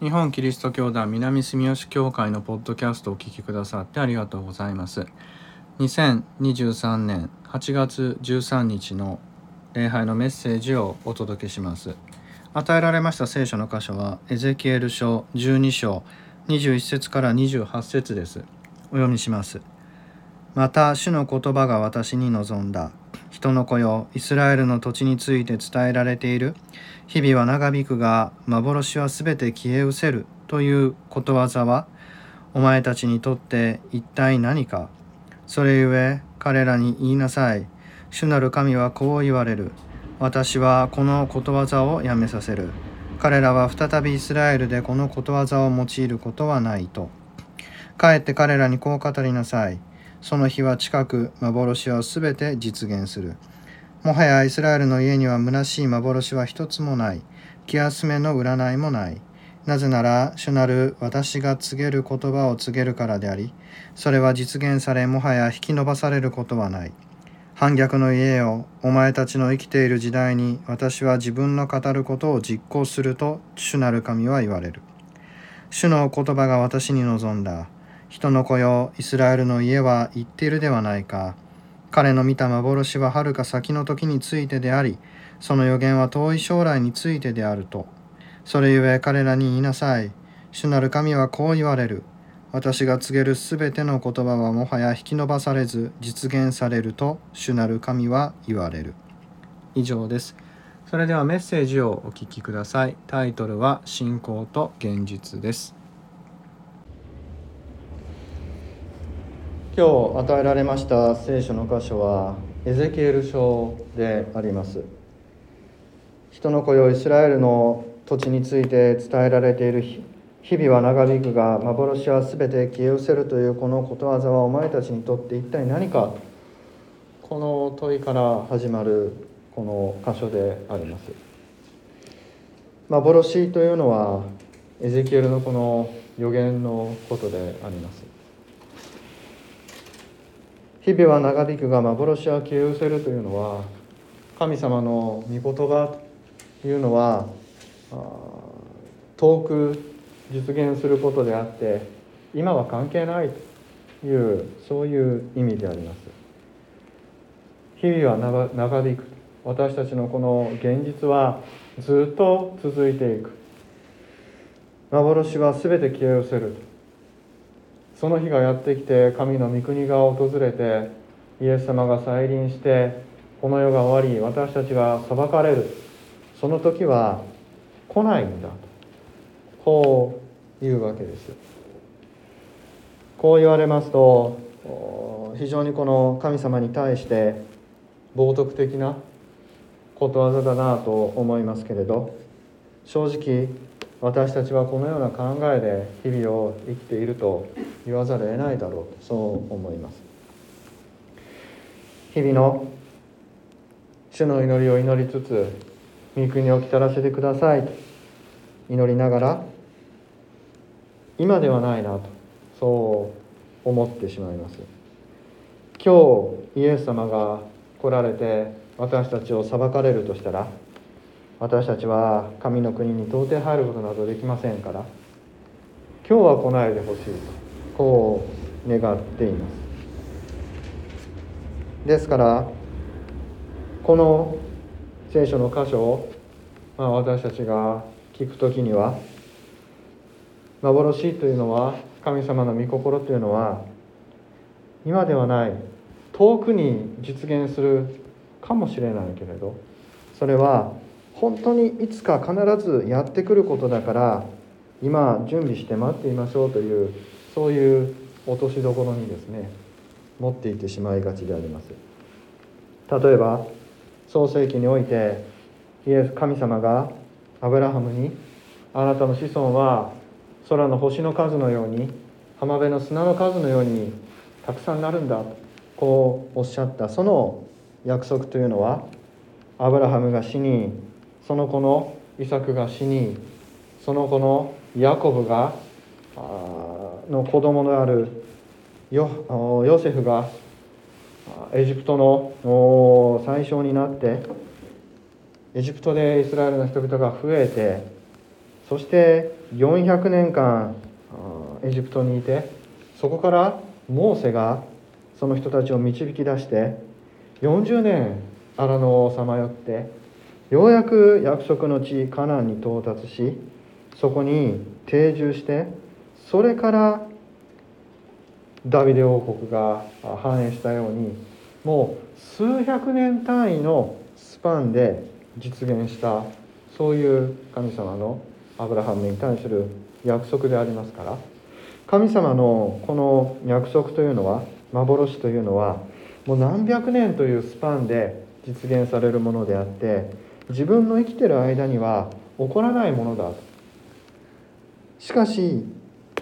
日本キリスト教団南住吉教会のポッドキャストをお聞きくださってありがとうございます。2023年8月13日の礼拝のメッセージをお届けします。与えられました聖書の箇所はエゼキエル書12章21節から28節です。お読みします。また主の言葉が私に望んだ。人の子よイスラエルの土地について伝えられている。日々は長引くが幻はすべて消え失せるということわざはお前たちにとって一体何か。それゆえ彼らに言いなさい。主なる神はこう言われる。私はこのことわざをやめさせる。彼らは再びイスラエルでこのことわざを用いることはないと。かえって彼らにこう語りなさい。その日は近く幻はすべて実現する。もはやイスラエルの家には虚しい幻は一つもない。気休めの占いもない。なぜなら主なる私が告げる言葉を告げるからであり、それは実現されもはや引き延ばされることはない。反逆の家をお前たちの生きている時代に私は自分の語ることを実行すると主なる神は言われる。主の言葉が私に望んだ。人の子よ、イスラエルの家は言っているではないか。彼の見た幻ははるか先の時についてであり、その予言は遠い将来についてであると。それゆえ彼らに言いなさい。主なる神はこう言われる。私が告げるすべての言葉はもはや引き延ばされず実現されると主なる神は言われる。以上です。それではメッセージをお聞きください。タイトルは信仰と現実です。今日与えられました聖書の箇所はエゼキエル書であります。人の子よイスラエルの土地について伝えられている日々は長引くが幻は全て消え失せるというこのことわざはお前たちにとって一体何か。この問いから始まるこの箇所であります。幻というのはエゼキエルのこの予言のことであります。日々は長引くが幻は消え失せるというのは神様の御言葉というのは遠く実現することであって今は関係ないというそういう意味であります。日々は長引く。私たちのこの現実はずっと続いていく。幻は全て消え失せるその日がやってきて神の御国が訪れてイエス様が再臨してこの世が終わり私たちが裁かれる。その時は来ないんだと。こういうわけですこう言われますと非常にこの神様に対して冒涜的なことわざだなと思いますけれど正直私たちはこのような考えで日々を生きていると言わざるを得ないだろうとそう思います。日々の主の祈りを祈りつつ御国を来たらせてください。と祈りながら今ではないなとそう思ってしまいます。今日イエス様が来られて私たちを裁かれるとしたら私たちは神の国に到底入ることなどできませんから今日は来ないでほしいとこう願っています。ですからこの聖書の箇所を、まあ、私たちが聞く時には幻というのは神様の御心というのは今ではない遠くに実現するかもしれないけれどそれは本当にいつか必ずやってくることだから今準備して待っていましょうというそういう落としどころにですね持っていってしまいがちであります。例えば創世記においてイエス神様がアブラハムにあなたの子孫は空の星の数のように浜辺の砂の数のようにたくさんなるんだとこうおっしゃった。その約束というのはアブラハムが死にその子のイサクが死にその子のヤコブがの子供であるヨヨセフがエジプトの最初になってエジプトでイスラエルの人々が増えてそして400年間エジプトにいてそこからモーセがその人たちを導き出して40年荒野をさまよってようやく約束の地カナンに到達しそこに定住してそれからダビデ王国が繁栄したようにもう数百年単位のスパンで実現したそういう神様のアブラハムに対する約束でありますから。神様のこの約束というのは幻というのはもう何百年というスパンで実現されるものであって自分の生きてる間には起こらないものだしかし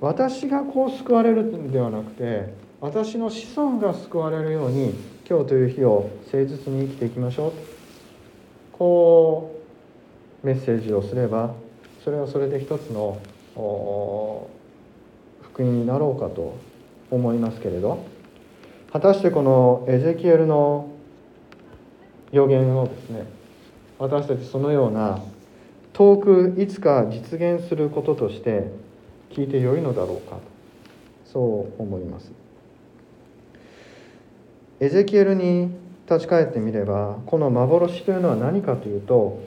私がこう救われるのではなくて私の子孫が救われるように今日という日を誠実に生きていきましょう。こうメッセージをすればそれはそれで一つの福音になろうかと思いますけれど。果たしてこのエゼキエルの予言をですね私たちそのような遠くいつか実現することとして聞いてよいのだろうかとそう思います。エゼキエルに立ち返ってみればこの幻というのは何かというと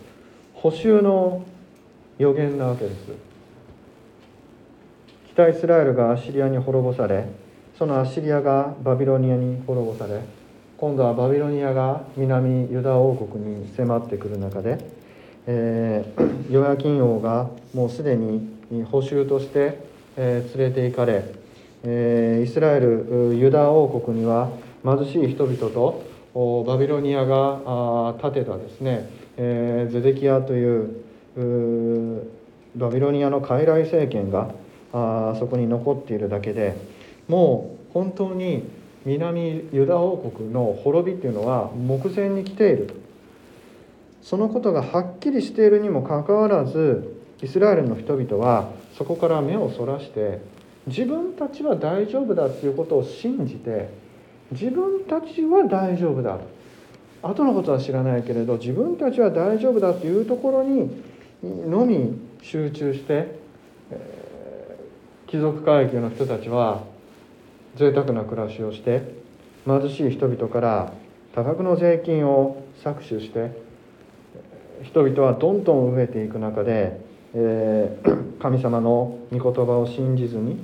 補修の予言なわけです。北イスラエルがアッシリアに滅ぼされそのアッシリアがバビロニアに滅ぼされ今度はバビロニアが南ユダ王国に迫ってくる中で、えー、ヨヤキン王がもうすでに捕囚として、えー、連れて行かれ、えー、イスラエルユダ王国には貧しい人々とバビロニアが建てたですね、えー、ゼデキアというバビロニアの傀儡政権があそこに残っているだけでもう本当に南ユダ王国の滅びっていうのは目前に来ている。そのことがはっきりしているにもかかわらずイスラエルの人々はそこから目をそらして自分たちは大丈夫だっていうことを信じて自分たちは大丈夫だ。後のことは知らないけれど自分たちは大丈夫だというところにのみ集中して、貴族階級の人たちは贅沢な暮らしをして貧しい人々から多額の税金を搾取して人々はどんどん増えていく中で、えー、神様の御言葉を信じずに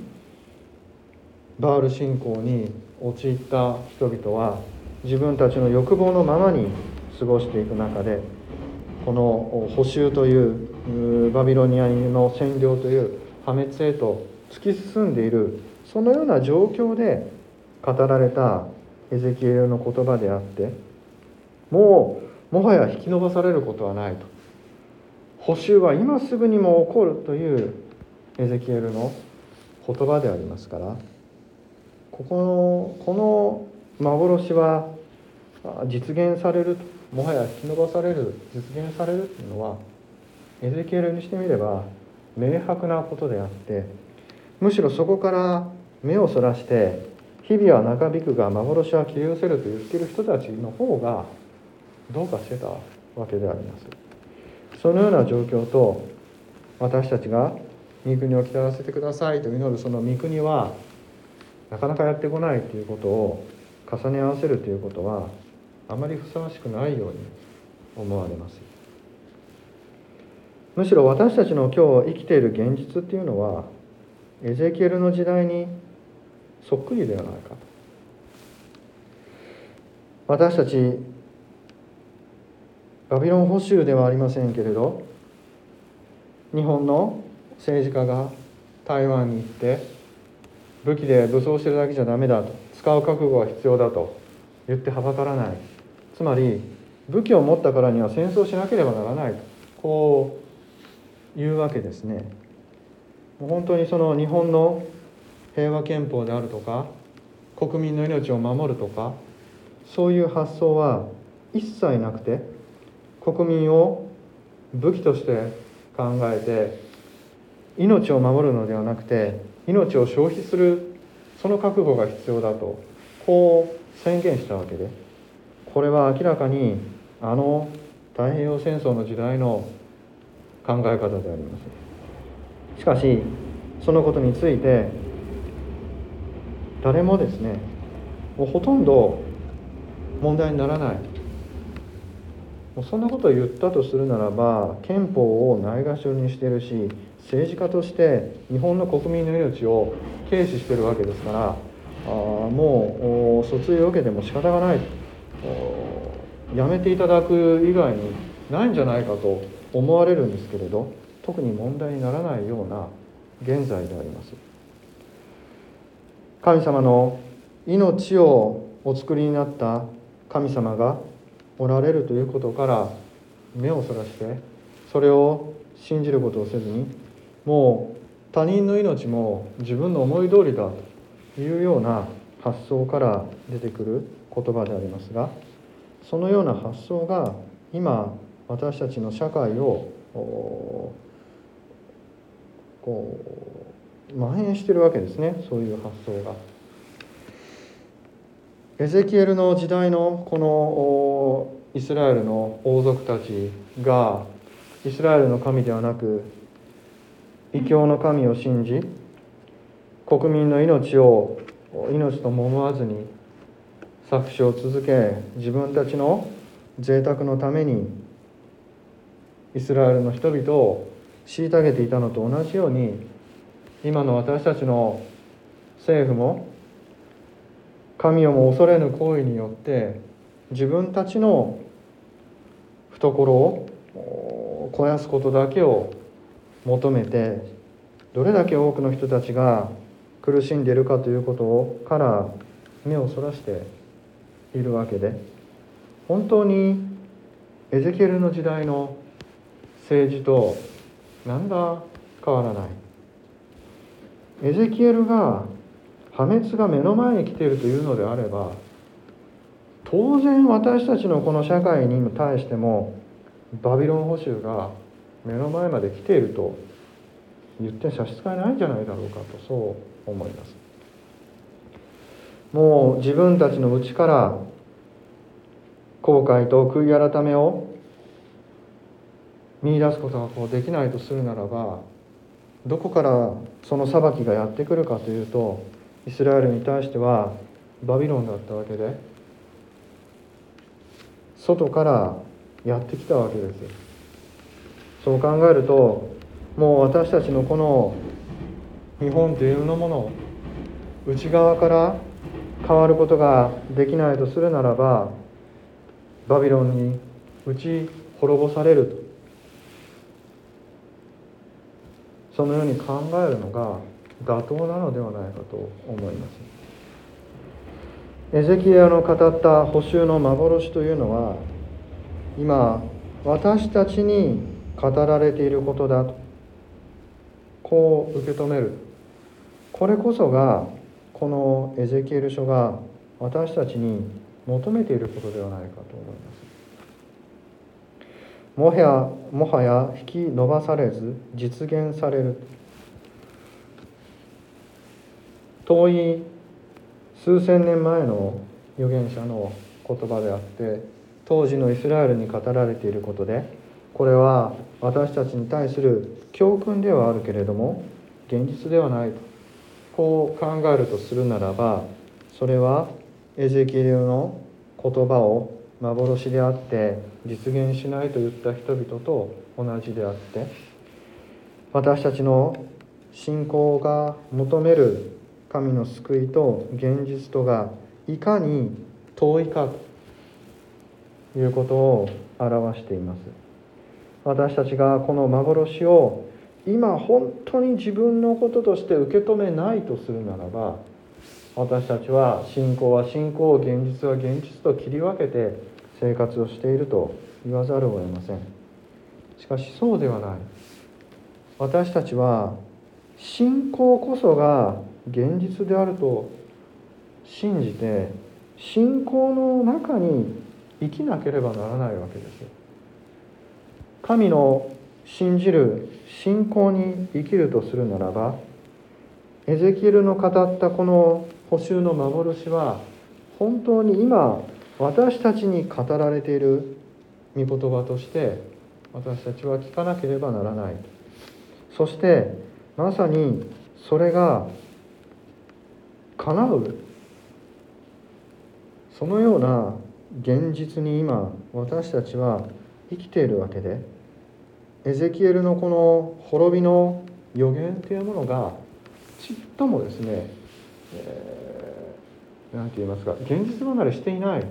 バール信仰に陥った人々は自分たちの欲望のままに過ごしていく中でこの補修というバビロニアの占領という破滅へと突き進んでいるそのような状況で語られたエゼキエルの言葉であってもうもはや引き延ばされることはないと。補修は今すぐにも起こるというエゼキエルの言葉でありますからここのこの幻は実現されるもはや引き延ばされる実現されるというのはエゼキエルにしてみれば明白なことであってむしろそこから目をそらして日々は長引くが幻は切り寄せると言っている人たちの方がどうかしてたわけであります。そのような状況と私たちが御国を来たらせてくださいと祈るその御国はなかなかやってこないということを重ね合わせるということはあまりふさわしくないように思われます。むしろ私たちの今日生きている現実っていうのはエゼキエルの時代にそっくりではないかと。私たちバビロン捕囚ではありませんけれど日本の政治家が台湾に行って武器で武装してるだけじゃダメだと。使う覚悟は必要だと。言ってはばからない。つまり武器を持ったからには戦争しなければならないと。こういうわけですね。もう本当にその日本の平和憲法であるとか国民の命を守るとかそういう発想は一切なくて国民を武器として考えて命を守るのではなくて命を消費するその覚悟が必要だとこう宣言したわけでこれは明らかにあの太平洋戦争の時代の考え方であります。しかしそのことについて誰もですねもうほとんど問題にならない。もうそんなことを言ったとするならば憲法をないがしろにしているし政治家として日本の国民の命を軽視しているわけですからあもう訴追を受けても仕方がない。やめていただく以外にないんじゃないかと思われるんですけれど特に問題にならないような現在であります。神様の命をお作りになった神様がおられるということから目をそらしてそれを信じることをせずにもう他人の命も自分の思い通りだというような発想から出てくる言葉でありますがそのような発想が今私たちの社会をこう蔓延してるわけですねそういう発想が。エゼキエルの時代のこのイスラエルの王族たちがイスラエルの神ではなく異教の神を信じ国民の命を命とも思わずに搾取を続け自分たちの贅沢のためにイスラエルの人々を虐げていたのと同じように今の私たちの政府も神をも恐れぬ行為によって自分たちの懐を肥やすことだけを求めてどれだけ多くの人たちが苦しんでいるかということから目をそらしているわけで本当にエゼキエルの時代の政治と何ら変わらない。エゼキエルが破滅が目の前に来ているというのであれば当然私たちのこの社会に対してもバビロン捕囚が目の前まで来ていると言って差し支えないんじゃないだろうかとそう思います。もう自分たちの内から後悔と悔い改めを見出すことがこうできないとするならばどこからその裁きがやってくるかというとイスラエルに対してはバビロンだったわけで外からやってきたわけですそう考えるともう私たちのこの日本というのもの内側から変わることができないとするならばバビロンに打ち滅ぼされるとそのように考えるのが妥当なのではないかと思います。エゼキヤの語った補修の幻というのは今私たちに語られていることだとこう受け止める。これこそがこのエゼキエル書が私たちに求めていることではないかと思います。もはやもはや引き伸ばされず実現される。遠い数千年前の預言者の言葉であって当時のイスラエルに語られていることでこれは私たちに対する教訓ではあるけれども現実ではないと。こう考えるとするならばそれはエゼキエルの言葉を幻であって実現しないと言った人々と同じであって私たちの信仰が求める神の救いと現実とがいかに遠いかということを表しています。私たちがこの幻を今本当に自分のこととして受け止めないとするならば私たちは信仰は信仰現実は現実と切り分けて生活をしていると言わざるを得ません。しかしそうではない。私たちは信仰こそが現実であると信じて信仰の中に生きなければならないわけです。神の信じる信仰に生きるとするならばエゼキエルの語ったこの補修の幻は本当に今私たちに語られている御言葉として私たちは聞かなければならない。そしてまさにそれが叶う。そのような現実に今私たちは生きているわけでエゼキエルのこの滅びの予言というものがちっともですね、えー、て言いますか現実離れしていない。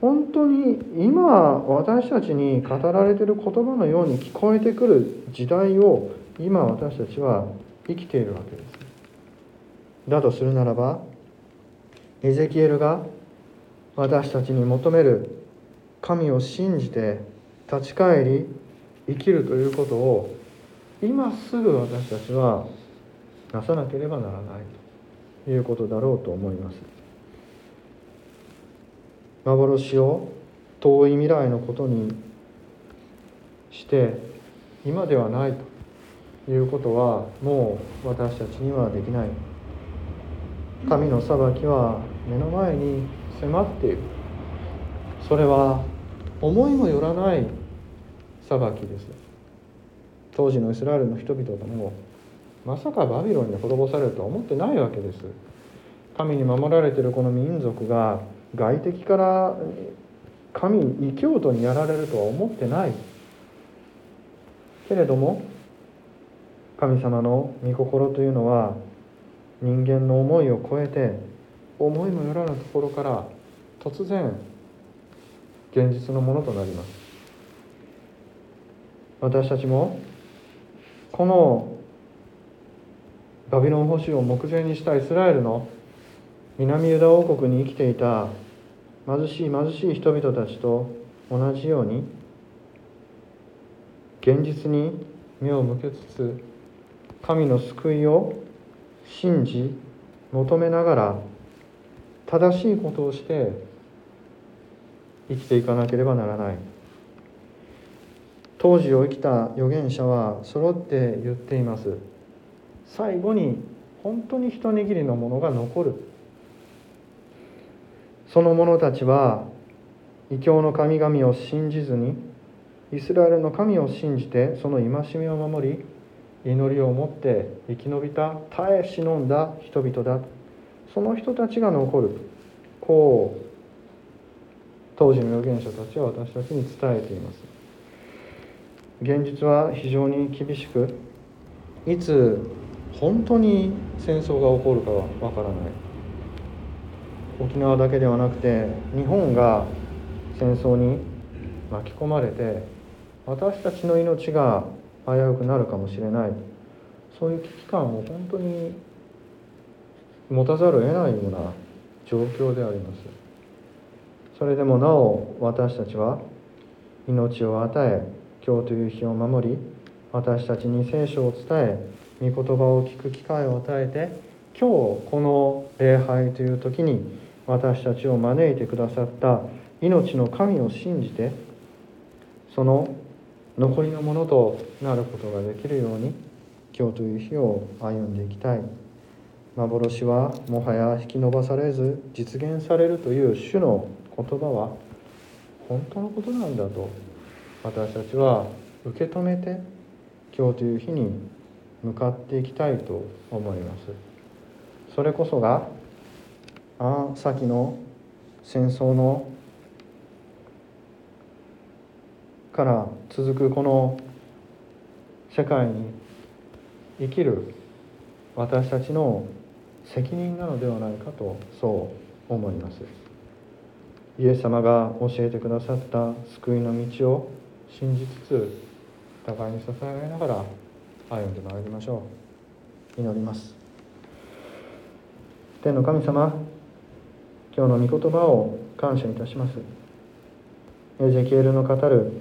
本当に今私たちに語られてる言葉のように聞こえてくる時代を今私たちは生きているわけです。だとするならばエゼキエルが私たちに求める神を信じて立ち返り生きるということを今すぐ私たちはなさなければならないということだろうと思います。幻を遠い未来のことにして今ではないということはもう私たちにはできない。神の裁きは目の前に迫っている。それは思いもよらない裁きです。当時のイスラエルの人々もまさかバビロンに滅ぼされるとは思ってないわけです。神に守られているこの民族が外敵から神異教徒にやられるとは思ってない。けれども神様の御心というのは人間の思いを超えて思いもよらぬところから突然現実のものとなります。私たちもこのバビロン保守を目前にしたイスラエルの南ユダ王国に生きていた貧しい貧しい人々たちと同じように現実に目を向けつつ神の救いを信じ求めながら正しいことをして生きていかなければならない。当時を生きた預言者は揃って言っています。最後に本当に一握りのものが残る。その者たちは異教の神々を信じずにイスラエルの神を信じてその戒めを守り祈りを持って生き延びた耐え忍んだ人々だ。その人たちが残る。こう当時の預言者たちは私たちに伝えています。現実は非常に厳しくいつ本当に戦争が起こるかはわからない。沖縄だけではなくて日本が戦争に巻き込まれて私たちの命が危うくなるかもしれない。そういう危機感を本当に持たざるを得ないような状況であります。それでもなお私たちは命を与え今日という日を守り私たちに聖書を伝え御言葉を聞く機会を与えて今日この礼拝という時に私たちを招いてくださった命の神を信じてその残りのものとなることができるように今日という日を歩んでいきたい。幻はもはや引き延ばされず実現されるという主の言葉は本当のことなんだと私たちは受け止めて今日という日に向かっていきたいと思います。それこそがああ先の戦争のから続くこの世界に生きる私たちの責任なのではないかとそう思います。イエス様が教えてくださった救いの道を信じつつ互いに支え合いながら歩んでまいりましょう。祈ります。天の神様今日の御言葉を感謝いたします。エゼキエルの語る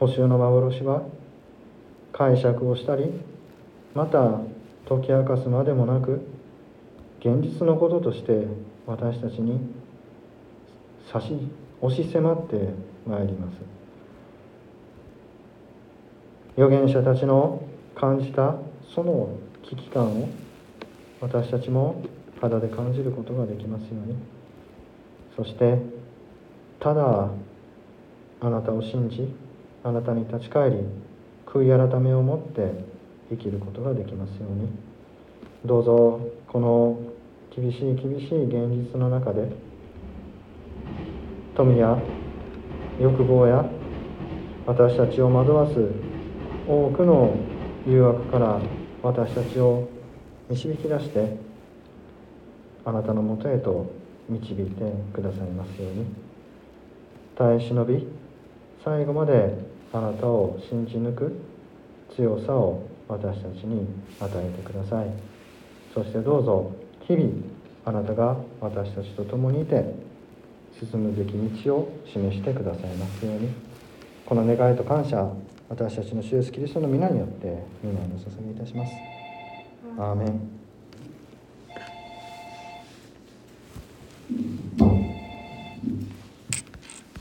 補修の幻は解釈をしたりまた解き明かすまでもなく現実のこととして私たちに差し押し迫ってまいります。預言者たちの感じたその危機感を私たちも肌で感じることができますように。そしてただあなたを信じあなたに立ち返り悔い改めを持って生きることができますように。どうぞこの厳しい厳しい現実の中で富や欲望や私たちを惑わす多くの誘惑から私たちを導き出してあなたのもとへと導いてくださいますように。耐え忍び最後まであなたを信じ抜く強さを私たちに与えてください。そしてどうぞ日々あなたが私たちと共にいて進むべき道を示してくださいますように。この願いと感謝私たちの主イエスキリストの皆によって皆をお捧げいたします。アーメン。